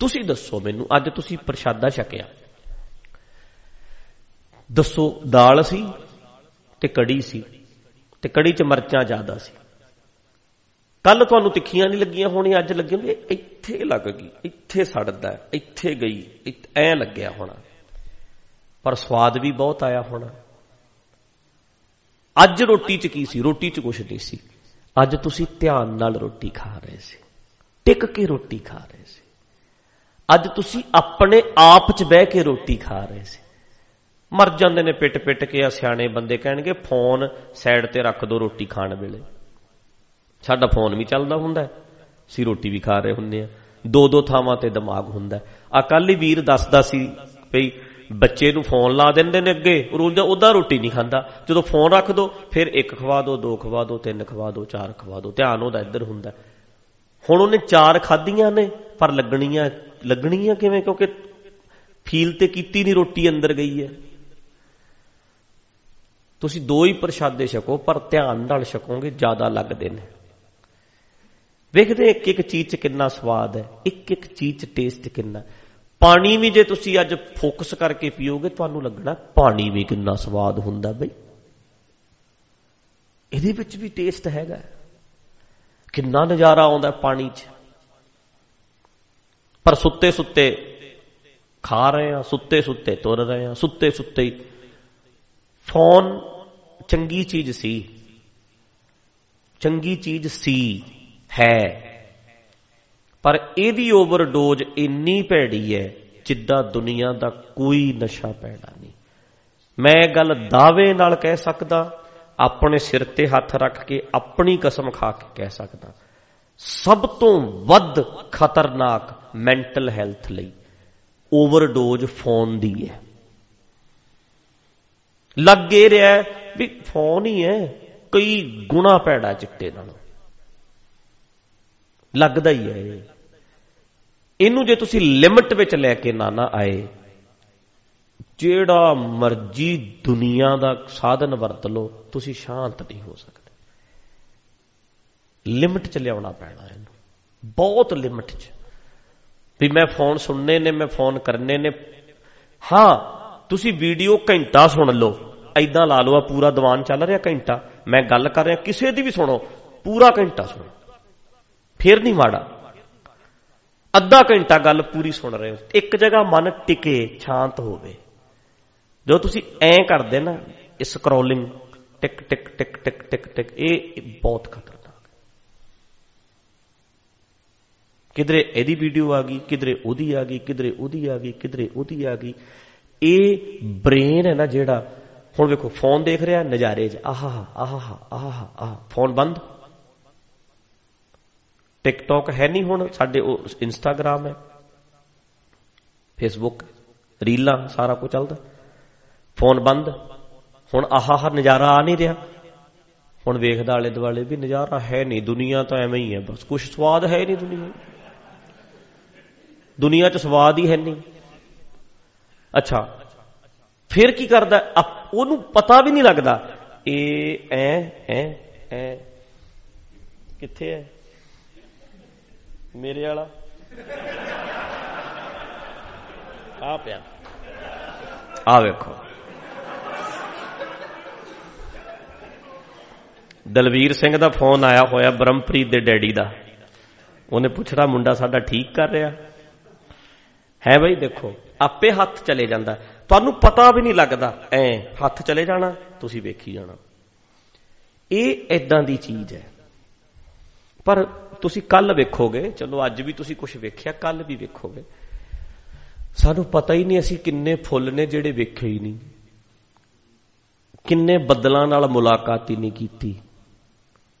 ਤੁਸੀਂ ਦੱਸੋ ਮੈਨੂੰ, ਅੱਜ ਤੁਸੀਂ ਪ੍ਰਸ਼ਾਦਾ ਛਕਿਆ। ਦੱਸੋ, ਦਾਲ ਸੀ ਤੇ ਕੜੀ ਸੀ ਤੇ ਕੜੀ 'ਚ ਮਰਚਾਂ ਜ਼ਿਆਦਾ ਸੀ। ਕੱਲ ਤੁਹਾਨੂੰ ਤਿੱਖੀਆਂ ਨਹੀਂ ਲੱਗੀਆਂ ਹੋਣੀਆਂ, ਅੱਜ ਲੱਗੀ ਹੁੰਦੀ ਇੱਥੇ ਲੱਗ ਗਈ, ਇੱਥੇ ਸੜਦਾ ਇੱਥੇ ਗਈ ਐ ਲੱਗਿਆ ਹੋਣਾ। ਪਰ ਸਵਾਦ ਵੀ ਬਹੁਤ ਆਇਆ ਹੋਣਾ। ਅੱਜ ਰੋਟੀ 'ਚ ਕੀ ਸੀ? ਰੋਟੀ 'ਚ ਕੁਝ ਨਹੀਂ ਸੀ। ਅੱਜ ਤੁਸੀਂ ਧਿਆਨ ਨਾਲ ਰੋਟੀ ਖਾ ਰਹੇ ਸੀ। ਟਿਕ ਕੇ ਰੋਟੀ ਖਾ ਰਹੇ ਸੀ। ਅੱਜ ਤੁਸੀਂ ਆਪਣੇ ਆਪ 'ਚ ਬਹਿ ਕੇ ਰੋਟੀ ਖਾ ਰਹੇ ਸੀ। ਮਰ ਜਾਂਦੇ ਨੇ ਪਿੱਟ ਪਿੱਟ ਕੇ, ਆ ਸਿਆਣੇ ਬੰਦੇ ਕਹਿਣਗੇ, ਫੋਨ ਸਾਈਡ ਤੇ ਰੱਖ ਦੋ ਰੋਟੀ ਖਾਣ ਵੇਲੇ। ਸਾਡਾ ਫੋਨ ਵੀ ਚੱਲਦਾ ਹੁੰਦਾ ਸੀ ਰੋਟੀ ਵੀ ਖਾ ਰਹੇ ਹੁੰਦੇ ਆ ਦੋ ਦੋ ਥਾਵਾਂ ਤੇ ਦਿਮਾਗ ਹੁੰਦਾ ਆ ਕੱਲ ਹੀ ਵੀਰ ਦੱਸਦਾ ਸੀ ਭਈ ਬੱਚੇ ਨੂੰ ਫੋਨ ਲਾ ਦਿੰਦੇ ਨੇ ਅੱਗੇ। ਰੋਜ਼ ਉਹਦਾ ਰੋਟੀ ਨਹੀਂ ਖਾਂਦਾ। ਜਦੋਂ ਫੋਨ ਰੱਖ ਦੋ, ਫਿਰ ਇੱਕ ਖਵਾ ਦੋ ਦੋ ਖਵਾ ਦੋ, ਤਿੰਨ ਖਵਾ ਦੋ, ਚਾਰ ਖਵਾ ਦੋ। ਧਿਆਨ ਉਹਦਾ ਇੱਧਰ ਹੁੰਦਾ ਹੁਣ ਉਹਨੇ ਚਾਰ ਖਾਧੀਆਂ ਨੇ, ਪਰ ਲੱਗਣੀਆਂ ਲੱਗਣੀਆਂ ਕਿਵੇਂ? ਕਿਉਂਕਿ ਫੀਲ ਤੇ ਕੀਤੀ ਨਹੀਂ, ਰੋਟੀ ਅੰਦਰ ਗਈ ਹੈ। ਤੁਸੀਂ ਦੋ ਹੀ ਪ੍ਰਸ਼ਾਦੇ ਛਕੋ, ਪਰ ਧਿਆਨ ਨਾਲ ਛਕੋਗੇ, ਜ਼ਿਆਦਾ ਲੱਗਦੇ ਨੇ। ਵੇਖਦੇ ਇੱਕ ਇੱਕ ਚੀਜ਼ 'ਚ ਕਿੰਨਾ ਸਵਾਦ ਹੈ ਇੱਕ ਇੱਕ ਚੀਜ਼ 'ਚ ਟੇਸਟ ਕਿੰਨਾ। ਪਾਣੀ ਵੀ ਜੇ ਤੁਸੀਂ ਅੱਜ ਫੋਕਸ ਕਰਕੇ ਪੀਓਗੇ, ਤੁਹਾਨੂੰ ਲੱਗਣਾ ਪਾਣੀ ਵੀ ਕਿੰਨਾ ਸਵਾਦ ਹੁੰਦਾ ਬਈ। ਇਹਦੇ ਵਿੱਚ ਵੀ ਟੇਸਟ ਹੈਗਾ। ਕਿੰਨਾ ਨਜ਼ਾਰਾ ਆਉਂਦਾ ਪਾਣੀ 'ਚ। ਪਰ ਸੁੱਤੇ ਸੁੱਤੇ ਖਾ ਰਹੇ ਆ ਸੁੱਤੇ ਸੁੱਤੇ ਤੁਰ ਰਹੇ ਆ ਸੁੱਤੇ ਸੁੱਤੇ ਫੋਨ ਚੰਗੀ ਚੀਜ਼ ਸੀ। ਚੰਗੀ ਚੀਜ਼ ਸੀ, ਹੈ। ਪਰ ਇਹਦੀ ਓਵਰਡੋਜ਼ ਇੰਨੀ ਭੈੜੀ ਹੈ ਜਿੱਦਾਂ ਦੁਨੀਆ ਦਾ ਕੋਈ ਨਸ਼ਾ ਪੈਣਾ ਨਹੀਂ। ਮੈਂ ਗੱਲ ਦਾਅਵੇ ਨਾਲ ਕਹਿ ਸਕਦਾ, ਆਪਣੇ ਸਿਰ ਤੇ ਹੱਥ ਰੱਖ ਕੇ ਆਪਣੀ ਕਸਮ ਖਾ ਕੇ ਕਹਿ ਸਕਦਾ। ਸਭ ਤੋਂ ਵੱਧ ਖਤਰਨਾਕ ਮੈਂਟਲ ਹੈਲਥ ਲਈ ਓਵਰਡੋਜ਼ ਫੋਨ ਦੀ ਹੈ। ਲੱਗੇ ਰਿਹਾ ਵੀ ਫੋਨ ਹੀ ਹੈ, ਕਈ ਗੁਣਾ ਪੈੜਾ ਚਿੱਟੇ ਨਾਲੋਂ। ਲੱਗਦਾ ਹੀ ਹੈ। ਇਹਨੂੰ ਜੇ ਤੁਸੀਂ ਲਿਮਟ ਵਿੱਚ ਲੈ ਕੇ ਨਾ ਨਾ ਆਏ, ਜਿਹੜਾ ਮਰਜ਼ੀ ਦੁਨੀਆ ਦਾ ਸਾਧਨ ਵਰਤ ਲਓ, ਤੁਸੀਂ ਸ਼ਾਂਤ ਨਹੀਂ ਹੋ ਸਕਦੇ। ਲਿਮਟ ਚ ਲਿਆਉਣਾ ਪੈਣਾ ਇਹਨੂੰ। ਬਹੁਤ ਲਿਮਟ ਚ। ਵੀ ਮੈਂ ਫੋਨ ਸੁਣਨੇ ਨੇ, ਮੈਂ ਫੋਨ ਕਰਨੇ ਨੇ। ਹਾਂ, ਤੁਸੀਂ ਵੀਡੀਓ ਘੰਟਾ ਸੁਣ ਲਓ। ਐਦਾਂ ਲਾ ਲਓ, ਆ ਪੂਰਾ ਦੀਵਾਨ ਚੱਲ ਰਿਹਾ ਘੰਟਾ। ਮੈਂ ਗੱਲ ਕਰ ਰਿਹਾ, ਕਿਸੇ ਦੀ ਵੀ ਸੁਣੋ। ਪੂਰਾ ਘੰਟਾ ਸੁਣੋ। ਫੇਰ ਨਹੀਂ ਮਾੜਾ। ਅੱਧਾ ਘੰਟਾ ਗੱਲ ਪੂਰੀ ਸੁਣ ਰਹੇ ਹੋ। ਇੱਕ ਜਗ੍ਹਾ ਮਨ ਟਿਕੇ ਸ਼ਾਂਤ ਹੋਵੇ। ਜੋ ਤੁਸੀਂ ਐਂ ਕਰਦੇ ਨਾ ਇਸ ਸਕਰੋਲਿੰਗ ਟਿਕ ਟਿਕ ਟਿਕ ਟਿਕ ਟਿਕ ਟਿਕ ਇਹ ਬਹੁਤ ਖਤਰਨਾਕ ਹੈ ਕਿਧਰੇ ਇਹਦੀ ਵੀਡੀਓ ਆ ਗਈ, ਕਿਧਰੇ ਉਹਦੀ ਆ ਗਈ, ਕਿਧਰੇ ਉਹਦੀ ਆ ਗਈ, ਕਿਧਰੇ ਉਹਦੀ ਆ ਗਈ। ਇਹ ਬ੍ਰੇਨ ਹੈ ਨਾ ਜਿਹੜਾ, ਹੁਣ ਵੇਖੋ ਫੋਨ ਦੇਖ ਰਿਹਾ, ਨਜ਼ਾਰੇ 'ਚ, ਆਹਾ ਆਹਾ ਆਹਾ ਆਹ ਫੋਨ ਬੰਦ। ਟਿਕਟੌਕ ਹੈ ਨਹੀਂ ਹੁਣ, ਸਾਡੇ ਉਹ ਇੰਸਟਾਗ੍ਰam ਹੈ ਫੇਸਬੁੱਕ ਰੀਲਾਂ, ਸਾਰਾ ਕੁਝ ਚੱਲਦਾ। ਫੋਨ ਬੰਦ। ਹੁਣ ਆਹਾ ਨਜ਼ਾਰਾ ਆ ਨਹੀਂ ਰਿਹਾ। ਹੁਣ ਵੇਖਦਾ ਆਲੇ ਦੁਆਲੇ ਵੀ ਨਜ਼ਾਰਾ ਹੈ ਨਹੀਂ, ਦੁਨੀਆ ਤਾਂ ਐਵੇਂ ਹੀ ਹੈ, ਬਸ ਕੁਝ ਸਵਾਦ ਹੈ ਨਹੀਂ ਦੁਨੀਆ। ਦੁਨੀਆ 'ਚ ਸਵਾਦ ਹੀ ਹੈ ਨਹੀਂ। ਅੱਛਾ। ਫਿਰ ਕੀ ਕਰਦਾ? ਉਹਨੂੰ ਪਤਾ ਵੀ ਨਹੀਂ ਲੱਗਦਾ। ਇਹ ਐ ਐ ਐ। ਕਿੱਥੇ ਹੈ ਮੇਰੇ ਵਾਲਾ। ਆ ਪਿਆ। ਆ ਵੇਖੋ। ਦਲਵੀਰ ਸਿੰਘ ਦਾ ਫੋਨ ਆਇਆ ਹੋਇਆ ਬ੍ਰਹਮਪ੍ਰੀਤ ਦੇ ਡੈਡੀ ਦਾ। ਉਹਨੇ ਪੁੱਛਣਾ ਮੁੰਡਾ ਸਾਡਾ ਠੀਕ ਕਰ ਰਿਹਾ? ਹੈ ਬਈ ਦੇਖੋ, ਆਪੇ ਹੱਥ ਚਲੇ ਜਾਂਦਾ। ਤੁਹਾਨੂੰ ਪਤਾ ਵੀ ਨਹੀਂ ਲੱਗਦਾ, ਐ ਹੱਥ ਚਲੇ ਜਾਣਾ, ਤੁਸੀਂ ਵੇਖੀ ਜਾਣਾ। ਇਹ ਇਦਾਂ ਦੀ ਚੀਜ਼ ਹੈ। ਪਰ ਤੁਸੀਂ ਕੱਲ ਵੇਖੋਗੇ, ਚਲੋ ਅੱਜ ਵੀ ਤੁਸੀਂ ਕੁਝ ਵੇਖਿਆ, ਕੱਲ ਵੀ ਵੇਖੋਗੇ। ਸਾਨੂੰ ਪਤਾ ਹੀ ਨਹੀਂ ਅਸੀਂ ਕਿੰਨੇ ਫੁੱਲ ਨੇ ਜਿਹੜੇ ਵੇਖੇ ਹੀ ਨਹੀਂ। ਕਿੰਨੇ ਬੱਦਲਾਂ ਨਾਲ ਮੁਲਾਕਾਤ ਹੀ ਨਹੀਂ ਕੀਤੀ।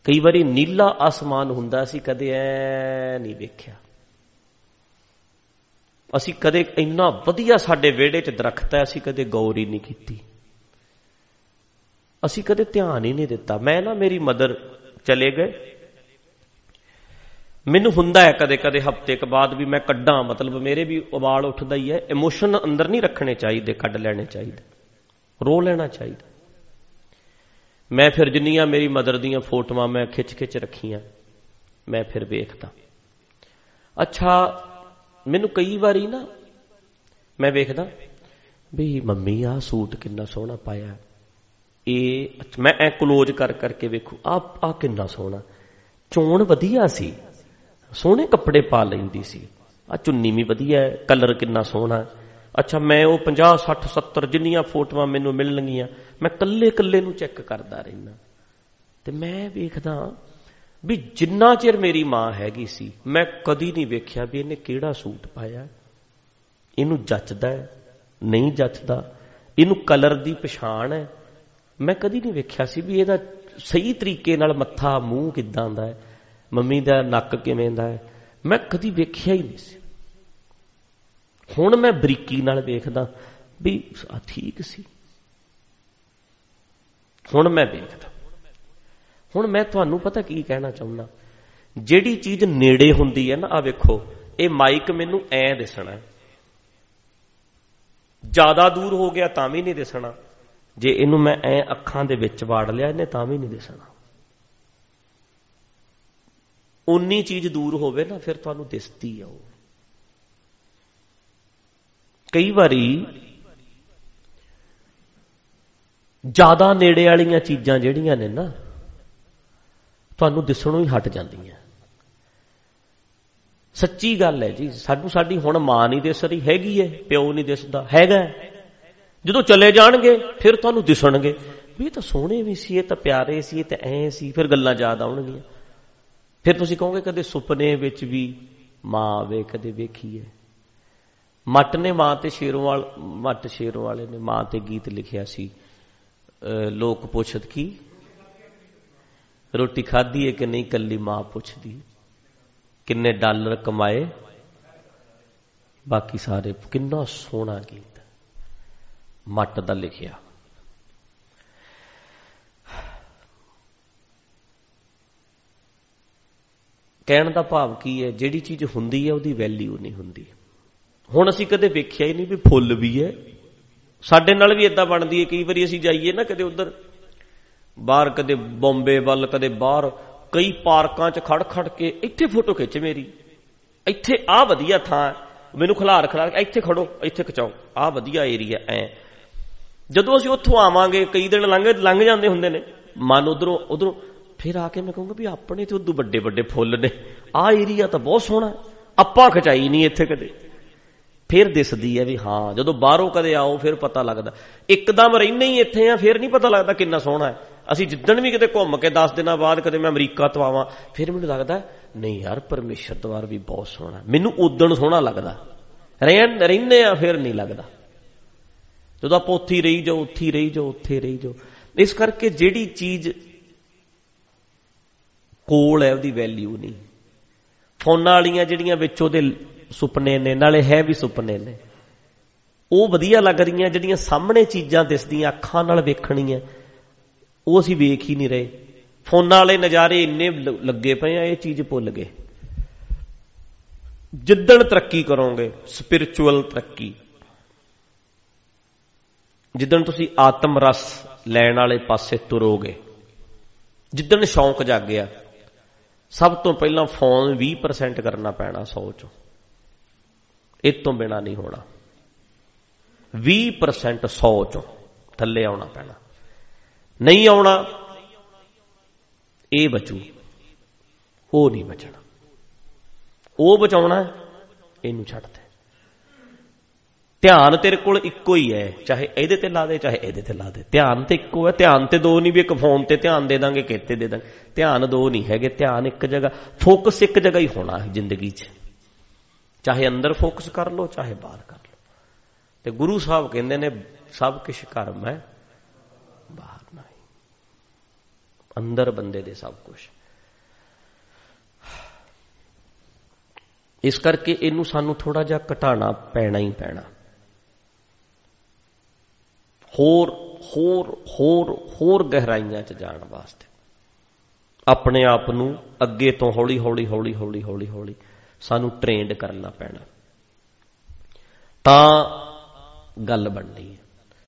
ਕਈ ਵਾਰੀ ਨੀਲਾ ਅਸਮਾਨ ਹੁੰਦਾ ਸੀ ਕਦੇ ਐ ਨਹੀਂ ਵੇਖਿਆ। ਅਸੀਂ ਕਦੇ ਇੰਨਾ ਵਧੀਆ ਸਾਡੇ ਵਿਹੜੇ 'ਚ ਦਰਖਤ ਹੈ, ਅਸੀਂ ਕਦੇ ਗੌਰ ਹੀ ਨਹੀਂ ਕੀਤੀ। ਅਸੀਂ ਕਦੇ ਧਿਆਨ ਹੀ ਨਹੀਂ ਦਿੱਤਾ। ਮੈਂ ਨਾ ਮੇਰੀ ਮਦਰ ਚਲੇ ਗਏ। ਮੈਨੂੰ ਹੁੰਦਾ ਹੈ ਕਦੇ ਕਦੇ ਹਫ਼ਤੇ ਕ ਬਾਅਦ ਵੀ ਮੈਂ ਕੱਢਾਂ, ਮਤਲਬ ਮੇਰੇ ਵੀ ਉਬਾਲ ਉੱਠਦਾ ਹੀ ਹੈ। ਇਮੋਸ਼ਨ ਅੰਦਰ ਨਹੀਂ ਰੱਖਣੇ ਚਾਹੀਦੇ, ਕੱਢ ਲੈਣੇ ਚਾਹੀਦੇ। ਰੋ ਲੈਣਾ ਚਾਹੀਦਾ। ਮੈਂ ਫਿਰ ਜਿੰਨੀਆਂ ਮੇਰੀ ਮਦਰ ਦੀਆਂ ਫੋਟੋਆਂ ਮੈਂ ਖਿੱਚ ਖਿੱਚ ਰੱਖੀਆਂ, ਮੈਂ ਫਿਰ ਵੇਖਦਾ। ਅੱਛਾ ਮੈਨੂੰ ਕਈ ਵਾਰੀ ਨਾ, ਮੈਂ ਵੇਖਦਾ ਵੀ ਮੰਮੀ ਆ ਸੂਟ ਕਿੰਨਾ ਸੋਹਣਾ ਪਾਇਆ ਇਹ ਮੈਂ ਐ ਕਲੋਜ਼ ਕਰ ਕਰਕੇ ਵੇਖੂ ਆ ਆ ਕਿੰਨਾ ਸੋਹਣਾ। ਚੋਣ ਵਧੀਆ ਸੀ। ਸੋਹਣੇ ਕੱਪੜੇ ਪਾ ਲੈਂਦੀ ਸੀ। ਆ ਚੁੰਨੀ ਵੀ ਵਧੀਆ ਹੈ ਕਲਰ ਕਿੰਨਾ ਸੋਹਣਾ ਅੱਛਾ, ਮੈਂ ਉਹ 50 60 70 ਜਿੰਨੀਆਂ ਫੋਟੋਆਂ ਮੈਨੂੰ ਮਿਲਣਗੀਆਂ, ਮੈਂ ਕੱਲੇ ਕੱਲੇ ਨੂੰ ਚੈੱਕ ਕਰਦਾ ਰਹਿਣਾ ਤੇ ਮੈਂ ਵੇਖਦਾ ਵੀ ਜਿੰਨਾ ਚਿਰ ਮੇਰੀ ਮਾਂ ਹੈਗੀ ਸੀ, ਮੈਂ ਕਦੀ ਨਹੀਂ ਵੇਖਿਆ ਵੀ ਇਹਨੇ ਕਿਹੜਾ ਸੂਟ ਪਾਇਆ। ਇਹਨੂੰ ਜੱਚਦਾ ਨਹੀਂ ਜੱਚਦਾ। ਇਹਨੂੰ ਕਲਰ ਦੀ ਪਛਾਣ ਹੈ। ਮੈਂ ਕਦੀ ਨਹੀਂ ਵੇਖਿਆ ਸੀ ਵੀ ਇਹਦਾ ਸਹੀ ਤਰੀਕੇ ਨਾਲ ਮੱਥਾ, ਮੂੰਹ ਕਿੱਦਾਂ ਦਾ ਹੈ, ਮੰਮੀ ਦਾ ਨੱਕ ਕਿਵੇਂ ਦਾ ਹੈ। ਮੈਂ ਕਦੀ ਵੇਖਿਆ ਹੀ ਨਹੀਂ ਸੀ। ਹੁਣ ਮੈਂ ਬਰੀਕੀ ਨਾਲ ਵੇਖਦਾ ਵੀ ਆ ਠੀਕ ਸੀ। ਹੁਣ ਮੈਂ ਵੇਖਦਾ। ਹੁਣ ਮੈਂ ਤੁਹਾਨੂੰ ਪਤਾ ਕੀ ਕਹਿਣਾ ਚਾਹੁੰਦਾ? ਜਿਹੜੀ ਚੀਜ਼ ਨੇੜੇ ਹੁੰਦੀ ਹੈ ਨਾ ਆ ਵੇਖੋ, ਇਹ ਮਾਈਕ ਮੈਨੂੰ ਐ ਦਿਸਣਾ। ਜ਼ਿਆਦਾ ਦੂਰ ਹੋ ਗਿਆ ਤਾਂ ਵੀ ਨਹੀਂ ਦਿਸਣਾ। ਜੇ ਇਹਨੂੰ ਮੈਂ ਐ ਅੱਖਾਂ ਦੇ ਵਿੱਚ ਵਾੜ ਲਿਆ, ਇਹਨੇ ਤਾਂ ਵੀ ਨਹੀਂ ਦਿਸਣਾ। ਉਨੀ ਚੀਜ਼ ਦੂਰ ਹੋਵੇ ਨਾ, ਫਿਰ ਤੁਹਾਨੂੰ ਦਿਸਦੀ ਆ ਉਹ। ਕਈ ਵਾਰੀ ਜ਼ਿਆਦਾ ਨੇੜੇ ਵਾਲੀਆਂ ਚੀਜ਼ਾਂ ਜਿਹੜੀਆਂ ਨੇ ਨਾ ਤੁਹਾਨੂੰ ਦਿਸਣੋਂ ਹੀ ਹਟ ਜਾਂਦੀਆਂ। ਸੱਚੀ ਗੱਲ ਹੈ ਜੀ, ਸਾਨੂੰ ਸਾਡੀ ਹੁਣ ਮਾਂ ਨਹੀਂ ਦਿਸ ਰਹੀ, ਹੈਗੀ ਹੈ, ਪਿਓ ਨਹੀਂ ਦਿਸਦਾ, ਹੈਗਾ ਜਦੋਂ ਚਲੇ ਜਾਣਗੇ, ਫਿਰ ਤੁਹਾਨੂੰ ਦਿਸਣਗੇ। ਵੀ ਇਹ ਤਾਂ ਸੋਹਣੇ ਵੀ ਸੀ, ਇਹ ਤਾਂ ਪਿਆਰੇ ਸੀ, ਇਹ ਤਾਂ ਐ ਸੀ, ਫਿਰ ਗੱਲਾਂ ਯਾਦ ਆਉਣਗੀਆਂ। ਫਿਰ ਤੁਸੀਂ ਕਹੋਗੇ, ਕਦੇ ਸੁਪਨੇ ਵਿੱਚ ਵੀ ਮਾਂ ਆਵੇ, ਕਦੇ ਵੇਖੀਏ। ਮੱਟ ਨੇ ਮਾਂ ਤੇ ਸ਼ੇਰੋਂ ਵਾਲ, ਮੱਟ ਸ਼ੇਰੋਂ ਵਾਲੇ ਨੇ ਮਾਂ ਤੇ ਗੀਤ ਲਿਖਿਆ ਸੀ ਲੋਕ ਪੁੱਛਤ ਕੀ? ਰੋਟੀ ਖਾਧੀ ਹੈ ਕਿ ਨਹੀਂ, ਕੱਲੀ ਮਾਂ ਪੁੱਛਦੀ ਕਿੰਨੇ ਡਾਲਰ ਕਮਾਏ? ਬਾਕੀ ਸਾਰੇ, ਕਿੰਨਾ ਸੋਹਣਾ ਗੀਤ ਮੱਟ ਦਾ ਲਿਖਿਆ। ਕਹਿਣ ਦਾ ਭਾਵ ਕੀ ਹੈ, ਜਿਹੜੀ ਚੀਜ਼ ਹੁੰਦੀ ਹੈ, ਉਹਦੀ ਵੈਲਿਊ ਨਹੀਂ ਹੁੰਦੀ। ਹੁਣ ਅਸੀਂ ਕਦੇ ਵੇਖਿਆ ਹੀ ਨਹੀਂ ਵੀ ਫੁੱਲ ਵੀ ਹੈ। ਸਾਡੇ ਨਾਲ ਵੀ ਇਦਾਂ ਬਣਦੀ ਹੈ, ਕਈ ਵਾਰੀ ਅਸੀਂ ਜਾਈਏ ਨਾ ਕਦੇ ਉਧਰ ਬਾਹਰ ਕਦੇ ਬੰਬੇ ਵੱਲ, ਕਦੇ ਬਾਹਰ, ਕਈ ਪਾਰਕਾਂ 'ਚ ਖੜ ਖੜ ਕੇ ਇੱਥੇ ਫੋਟੋ ਖਿੱਚ ਮੇਰੀ। ਇੱਥੇ ਆ ਵਧੀਆ ਥਾਂ ਮੈਨੂੰ ਖਿਲਾਰ ਖਿਲਾਰ ਇੱਥੇ ਖੜੋ, ਇੱਥੇ ਖਿਚਾਓ। ਆ ਵਧੀਆ ਏਰੀਆ ਐ। ਜਦੋਂ ਅਸੀਂ ਉੱਥੋਂ ਆਵਾਂਗੇ, ਕਈ ਦਿਨ ਲੰਘ ਲੰਘ ਜਾਂਦੇ ਹੁੰਦੇ ਨੇ। ਮਨ ਉਧਰੋਂ ਉਧਰੋਂ ਫਿਰ ਆ ਕੇ ਮੈਂ ਕਹੂੰਗਾ ਵੀ ਆਪਣੇ ਤੇ ਉਦੋਂ ਵੱਡੇ ਵੱਡੇ ਫੁੱਲ ਨੇ। ਆ ਏਰੀਆ ਤਾਂ ਬਹੁਤ ਸੋਹਣਾ ਆਪਾਂ ਖਚਾਈ ਨਹੀਂ ਇੱਥੇ ਕਦੇ। ਫਿਰ ਦਿਸਦੀ ਹੈ ਵੀ ਹਾਂ, ਜਦੋਂ ਬਾਹਰੋਂ ਕਦੇ ਆਓ, ਫਿਰ ਪਤਾ ਲੱਗਦਾ। ਇੱਕਦਮ ਰਹਿਣੇ ਹੀ ਇੱਥੇ ਆ, ਫਿਰ ਨਹੀਂ ਪਤਾ ਲੱਗਦਾ ਕਿੰਨਾ ਸੋਹਣਾ ਹੈ। ਅਸੀਂ ਜਿੱਦਣ ਵੀ ਕਿਤੇ ਘੁੰਮ ਕੇ 10 ਦਿਨਾਂ ਬਾਅਦ ਕਦੇ ਮੈਂ ਅਮਰੀਕਾ ਤੋਂ ਆਵਾਂ, ਫਿਰ ਮੈਨੂੰ ਲੱਗਦਾ, ਨਹੀਂ ਯਾਰ, ਪਰਮੇਸ਼ਰ ਦਵਾਰ ਵੀ ਬਹੁਤ ਸੋਹਣਾ ਮੈਨੂੰ ਉਦਣ ਸੋਹਣਾ ਲੱਗਦਾ। ਰਹਿੰਦੇ ਆ, ਫਿਰ ਨਹੀਂ ਲੱਗਦਾ। ਜਦੋਂ ਆਪਾਂ ਉੱਥੇ ਰਹੀ ਜਾਓ ਉੱਥੇ ਰਹੀ ਜਾਓ ਉੱਥੇ ਰਹੀ ਜਾਓ ਇਸ ਕਰਕੇ ਜਿਹੜੀ ਚੀਜ਼ ਕੋਲ ਹੈ, ਉਹਦੀ ਵੈਲਿਊ ਨਹੀਂ। ਫੋਨਾਂ ਵਾਲੀਆਂ ਜਿਹੜੀਆਂ ਵਿੱਚ ਉਹਦੇ ਸੁਪਨੇ ਨੇ, ਨਾਲੇ ਹੈ ਵੀ ਸੁਪਨੇ ਨੇ। ਉਹ ਵਧੀਆ ਲੱਗ ਰਹੀਆਂ, ਜਿਹੜੀਆਂ ਸਾਹਮਣੇ ਚੀਜ਼ਾਂ ਦਿਸਦੀਆਂ, ਅੱਖਾਂ ਨਾਲ ਵੇਖਣੀਆਂ। ਉਹ ਅਸੀਂ ਵੇਖ ਹੀ ਨਹੀਂ ਰਹੇ। ਫੋਨਾਂ ਵਾਲੇ ਨਜ਼ਾਰੇ ਇੰਨੇ ਲੱਗੇ ਪਏ ਆ, ਇਹ ਚੀਜ਼ ਭੁੱਲ ਗਏ। ਜਿੱਦਣ ਤਰੱਕੀ ਕਰੋਗੇ ਸਪਿਰਚੁਅਲ ਤਰੱਕੀ। ਜਿੱਦਣ ਤੁਸੀਂ ਆਤਮ ਰਸ ਲੈਣ ਵਾਲੇ ਪਾਸੇ ਤੁਰੋਗੇ, ਜਿੱਦਣ ਸ਼ੌਂਕ ਜਾਗਿਆ, ਸਭ ਤੋਂ ਪਹਿਲਾਂ ਫੋਨ 20% ਕਰਨਾ ਪੈਣਾ 100 ਚੋਂ। ਇਹ ਤੋਂ ਬਿਨਾ ਨਹੀਂ ਹੋਣਾ। 20% 100 ਚੋਂ ਥੱਲੇ ਆਉਣਾ ਪੈਣਾ। ਨਹੀਂ ਆਉਣਾ, ਇਹ ਬਚੂ, ਉਹ ਨਹੀਂ ਬਚਣਾ। ਉਹ ਬਚਾਉਣਾ, ਇਹਨੂੰ ਛੱਡ ਦੇ। ਧਿਆਨ ਤੇਰੇ ਕੋਲ ਇੱਕੋ ਹੀ ਹੈ, ਚਾਹੇ ਇਹਦੇ ਤੇ ਲਾ ਦੇ, ਚਾਹੇ ਇਹਦੇ ਤੇ ਲਾ ਦੇ। ਧਿਆਨ ਤੇ ਇੱਕੋ ਹੈ, ਧਿਆਨ ਤੇ ਦੋ ਨਹੀਂ ਵੀ ਇੱਕ ਫੋਨ ਤੇ ਧਿਆਨ ਦੇ ਦਾਂਗੇ, ਕਿਤੇ ਦੇ ਦਾਂਗੇ। ਧਿਆਨ ਦੋ ਨਹੀਂ ਹੈਗੇ, ਧਿਆਨ ਇੱਕ ਜਗ੍ਹਾ, ਫੋਕਸ ਇੱਕ ਜਗ੍ਹਾ ਹੀ ਹੋਣਾ ਹੈ ਜ਼ਿੰਦਗੀ 'ਚ। ਚਾਹੇ ਅੰਦਰ ਫੋਕਸ ਕਰ ਲੋ ਚਾਹੇ ਬਾਹਰ ਕਰ ਲੋ ਤੇ ਗੁਰੂ ਸਾਹਿਬ ਕਹਿੰਦੇ ਨੇ, ਸਭ ਕੁਝ ਕਰਮ ਹੈ ਬਾਹਰ ਨਹੀਂ ਅੰਦਰ ਬੰਦੇ ਦੇ ਸਭ ਕੁਝ ਇਸ ਕਰਕੇ ਇਹਨੂੰ ਸਾਨੂੰ ਥੋੜਾ ਜਿਹਾ ਘਟਾਣਾ ਪੈਣਾ ਹੀ ਪੈਣਾ। ਹੋਰ ਹੋਰ ਹੋਰ ਹੋਰ ਗਹਿਰਾਈਆਂ 'ਚ ਜਾਣ ਵਾਸਤੇ। ਆਪਣੇ ਆਪ ਨੂੰ ਅੱਗੇ ਤੋਂ ਹੌਲੀ ਹੌਲੀ ਹੌਲੀ ਹੌਲੀ ਹੌਲੀ ਹੌਲੀ ਸਾਨੂੰ ਟ੍ਰੇਨਡ ਕਰਨਾ ਪੈਣਾ। ਤਾਂ ਗੱਲ ਬਣਨੀ ਹੈ।